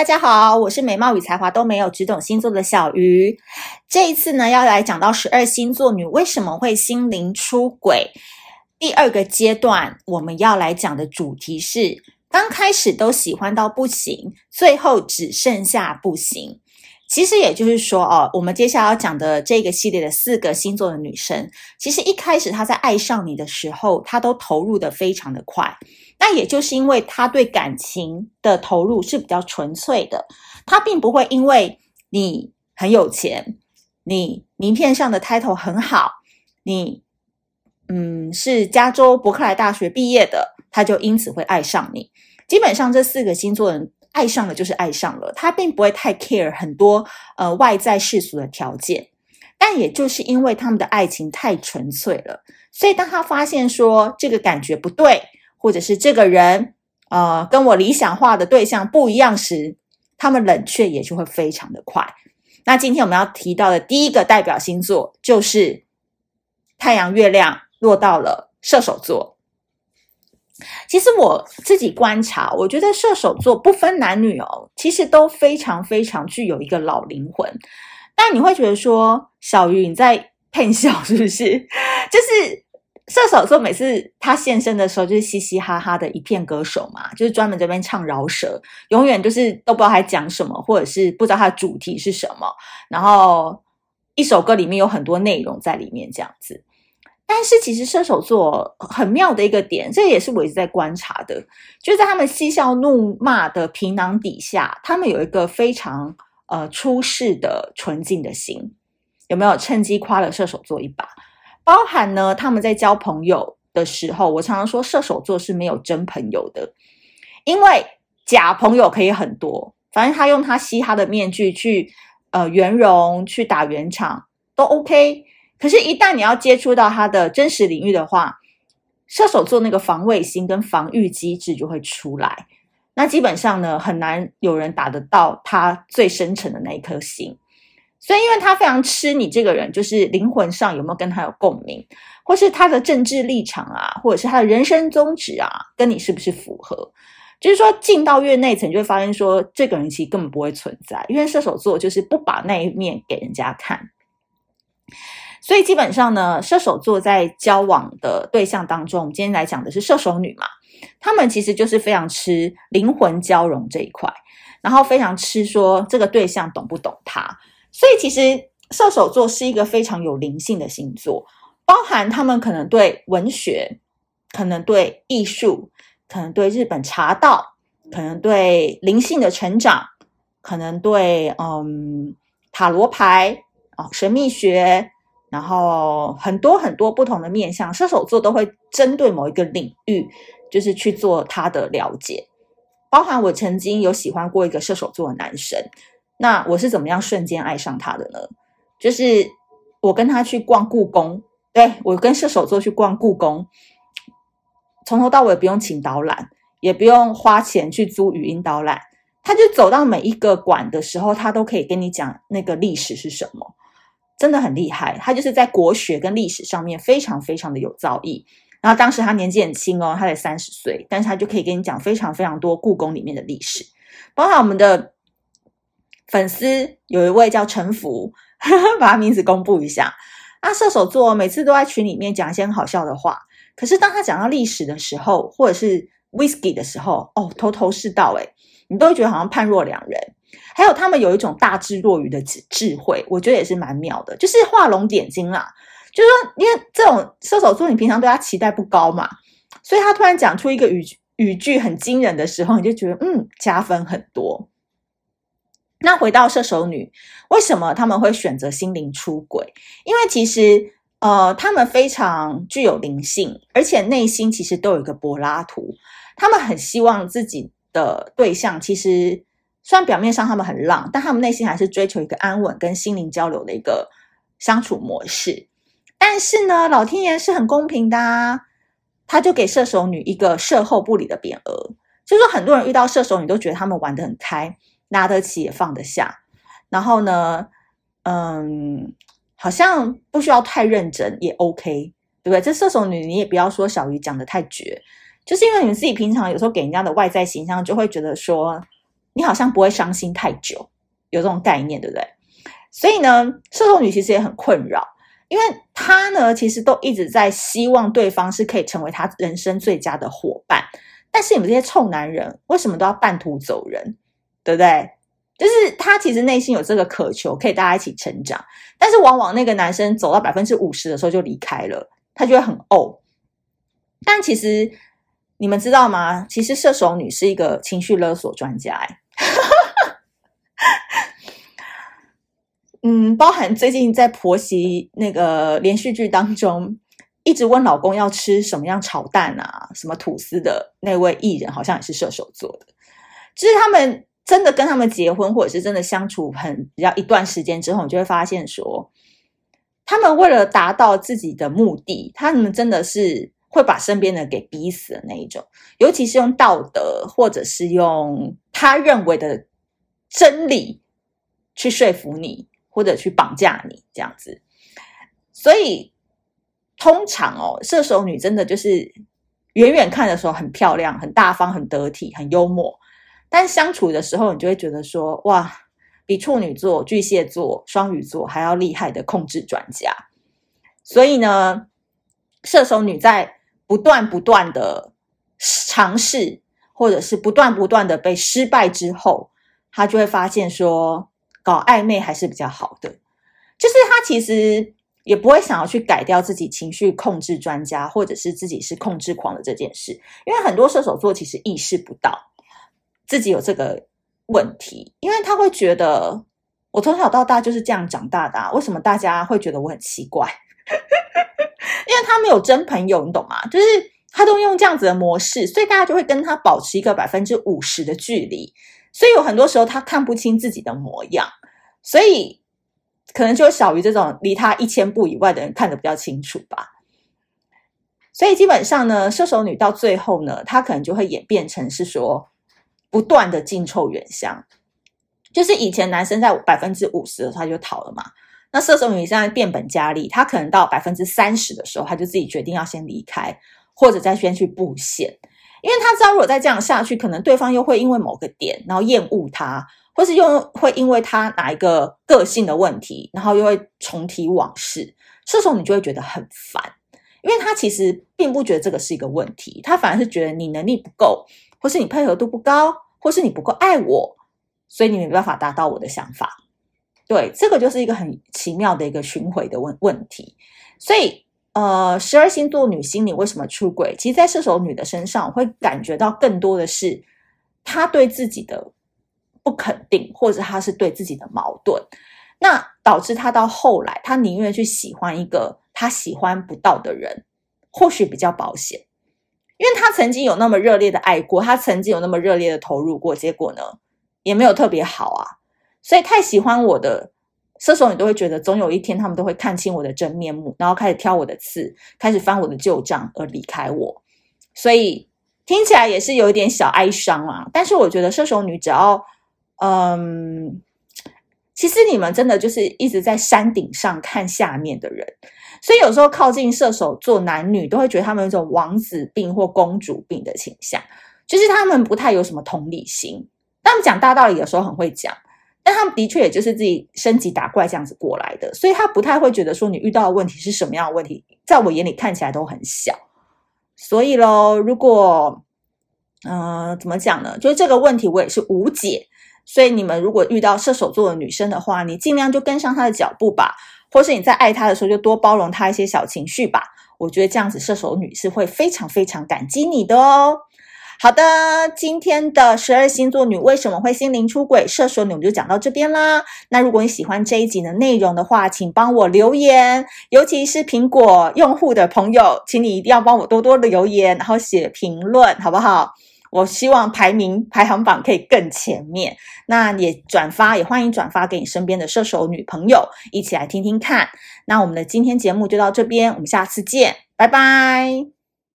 大家好，我是美貌与才华都没有，只懂星座的小鱼。这一次呢，要来讲到十二星座女为什么会心灵出轨。第二个阶段，我们要来讲的主题是：刚开始都喜欢到不行，最后只剩下不行。其实也就是说，哦，我们接下来要讲的这个系列的四个星座的女生，其实一开始她在爱上你的时候，她都投入的非常的快。那也就是因为她对感情的投入是比较纯粹的，她并不会因为你很有钱，你名片上的 title 很好，你嗯是加州伯克莱大学毕业的，她就因此会爱上你。基本上这四个星座人。爱上了就是爱上了，他并不会太 care 很多呃外在世俗的条件，但也就是因为他们的爱情太纯粹了，所以当他发现说这个感觉不对，或者是这个人呃跟我理想化的对象不一样时，他们冷却也就会非常的快。那今天我们要提到的第一个代表星座就是太阳月亮落到了射手座。其实我自己观察，我觉得射手座不分男女哦，其实都非常非常具有一个老灵魂。但你会觉得说，小鱼你在骗笑是不是？就是射手座每次他现身的时候，就是嘻嘻哈哈的一片歌手嘛，就是专门这边唱饶舌，永远就是都不知道他讲什么，或者是不知道他的主题是什么，然后一首歌里面有很多内容在里面，这样子。但是其实射手座很妙的一个点，这也是我一直在观察的，就在他们嬉笑怒骂的皮囊底下，他们有一个非常呃出世的纯净的心。有没有趁机夸了射手座一把？包含呢，他们在交朋友的时候，我常常说射手座是没有真朋友的，因为假朋友可以很多，反正他用他嘻哈的面具去呃圆融，去打圆场都 OK。可是，一旦你要接触到他的真实领域的话，射手座那个防卫心跟防御机制就会出来。那基本上呢，很难有人打得到他最深沉的那一颗心。所以，因为他非常吃你这个人，就是灵魂上有没有跟他有共鸣，或是他的政治立场啊，或者是他的人生宗旨啊，跟你是不是符合？就是说，进到越内层，就会发现说，这个人其实根本不会存在，因为射手座就是不把那一面给人家看。所以基本上呢，射手座在交往的对象当中，我们今天来讲的是射手女嘛，他们其实就是非常吃灵魂交融这一块，然后非常吃说这个对象懂不懂他。所以其实射手座是一个非常有灵性的星座，包含他们可能对文学，可能对艺术，可能对日本茶道，可能对灵性的成长，可能对嗯塔罗牌啊、哦、神秘学。然后很多很多不同的面向，射手座都会针对某一个领域，就是去做他的了解。包含我曾经有喜欢过一个射手座的男生，那我是怎么样瞬间爱上他的呢？就是我跟他去逛故宫，对，我跟射手座去逛故宫，从头到尾不用请导览，也不用花钱去租语音导览，他就走到每一个馆的时候，他都可以跟你讲那个历史是什么。真的很厉害，他就是在国学跟历史上面非常非常的有造诣。然后当时他年纪很轻哦，他才三十岁，但是他就可以跟你讲非常非常多故宫里面的历史。包括我们的粉丝有一位叫陈福，呵呵，把他名字公布一下。啊，射手座每次都在群里面讲一些很好笑的话，可是当他讲到历史的时候，或者是 whisky 的时候，哦，头头是道，诶，你都会觉得好像判若两人。还有他们有一种大智若愚的智智慧，我觉得也是蛮妙的，就是画龙点睛啦。就是说，因为这种射手座，你平常对他期待不高嘛，所以他突然讲出一个语语句很惊人的时候，你就觉得嗯，加分很多。那回到射手女，为什么他们会选择心灵出轨？因为其实呃，他们非常具有灵性，而且内心其实都有一个柏拉图，他们很希望自己的对象其实。虽然表面上他们很浪，但他们内心还是追求一个安稳跟心灵交流的一个相处模式。但是呢，老天爷是很公平的啊，他就给射手女一个射后不理的匾额。就是说，很多人遇到射手女都觉得他们玩得很开，拿得起也放得下。然后呢，嗯，好像不需要太认真也 OK，对不对？这射手女你也不要说小鱼讲得太绝，就是因为你们自己平常有时候给人家的外在形象就会觉得说。你好像不会伤心太久，有这种概念，对不对？所以呢，射手女其实也很困扰，因为她呢，其实都一直在希望对方是可以成为她人生最佳的伙伴。但是你们这些臭男人，为什么都要半途走人？对不对？就是他其实内心有这个渴求，可以大家一起成长。但是往往那个男生走到百分之五十的时候就离开了，他就会很怄。但其实你们知道吗？其实射手女是一个情绪勒索专家哎。嗯，包含最近在婆媳那个连续剧当中，一直问老公要吃什么样炒蛋啊、什么吐司的那位艺人，好像也是射手座的。就是他们真的跟他们结婚，或者是真的相处很比较一段时间之后，你就会发现说，他们为了达到自己的目的，他们真的是会把身边的给逼死的那一种，尤其是用道德或者是用他认为的真理去说服你，或者去绑架你这样子。所以通常哦，射手女真的就是远远看的时候很漂亮、很大方、很得体、很幽默。但相处的时候，你就会觉得说，哇，比处女座、巨蟹座、双鱼座还要厉害的控制专家。所以呢，射手女在不断不断的尝试，或者是不断不断的被失败之后，他就会发现说，搞暧昧还是比较好的。就是他其实也不会想要去改掉自己情绪控制专家，或者是自己是控制狂的这件事，因为很多射手座其实意识不到。自己有这个问题，因为他会觉得我从小到大就是这样长大的，为什么大家会觉得我很奇怪？因为他没有真朋友，你懂吗？就是他都用这样子的模式，所以大家就会跟他保持一个百分之五十的距离，所以有很多时候他看不清自己的模样，所以可能就小于这种离他一千步以外的人看得比较清楚吧。所以基本上呢，射手女到最后呢，她可能就会演变成是说。不断的近臭远香，就是以前男生在百分之五十的时候他就逃了嘛。那射手女现在变本加厉，她可能到百分之三十的时候，她就自己决定要先离开，或者再先去布线，因为她知道如果再这样下去，可能对方又会因为某个点，然后厌恶他，或是又会因为他哪一个个性的问题，然后又会重提往事。射手女就会觉得很烦，因为他其实并不觉得这个是一个问题，他反而是觉得你能力不够。或是你配合度不高，或是你不够爱我，所以你没办法达到我的想法。对，这个就是一个很奇妙的一个循环的问问题。所以，呃，十二星座女心里为什么出轨？其实，在射手女的身上，会感觉到更多的是她对自己的不肯定，或者她是对自己的矛盾，那导致她到后来，她宁愿去喜欢一个她喜欢不到的人，或许比较保险。因为他曾经有那么热烈的爱过，他曾经有那么热烈的投入过，结果呢，也没有特别好啊。所以太喜欢我的射手，你都会觉得总有一天他们都会看清我的真面目，然后开始挑我的刺，开始翻我的旧账而离开我。所以听起来也是有一点小哀伤啊。但是我觉得射手女只要，嗯，其实你们真的就是一直在山顶上看下面的人。所以有时候靠近射手座男女都会觉得他们有种王子病或公主病的倾向，就是他们不太有什么同理心。他们讲大道理有时候很会讲，但他们的确也就是自己升级打怪这样子过来的，所以他不太会觉得说你遇到的问题是什么样的问题，在我眼里看起来都很小。所以咯，如果嗯、怎么讲呢？就是这个问题我也是无解。所以你们如果遇到射手座的女生的话，你尽量就跟上她的脚步吧。或是你在爱他的时候，就多包容他一些小情绪吧。我觉得这样子射手女是会非常非常感激你的哦。好的，今天的十二星座女为什么会心灵出轨？射手女我们就讲到这边啦。那如果你喜欢这一集的内容的话，请帮我留言，尤其是苹果用户的朋友，请你一定要帮我多多的留言，然后写评论，好不好？我希望排名排行榜可以更前面，那也转发，也欢迎转发给你身边的射手女朋友，一起来听听看。那我们的今天节目就到这边，我们下次见，拜拜。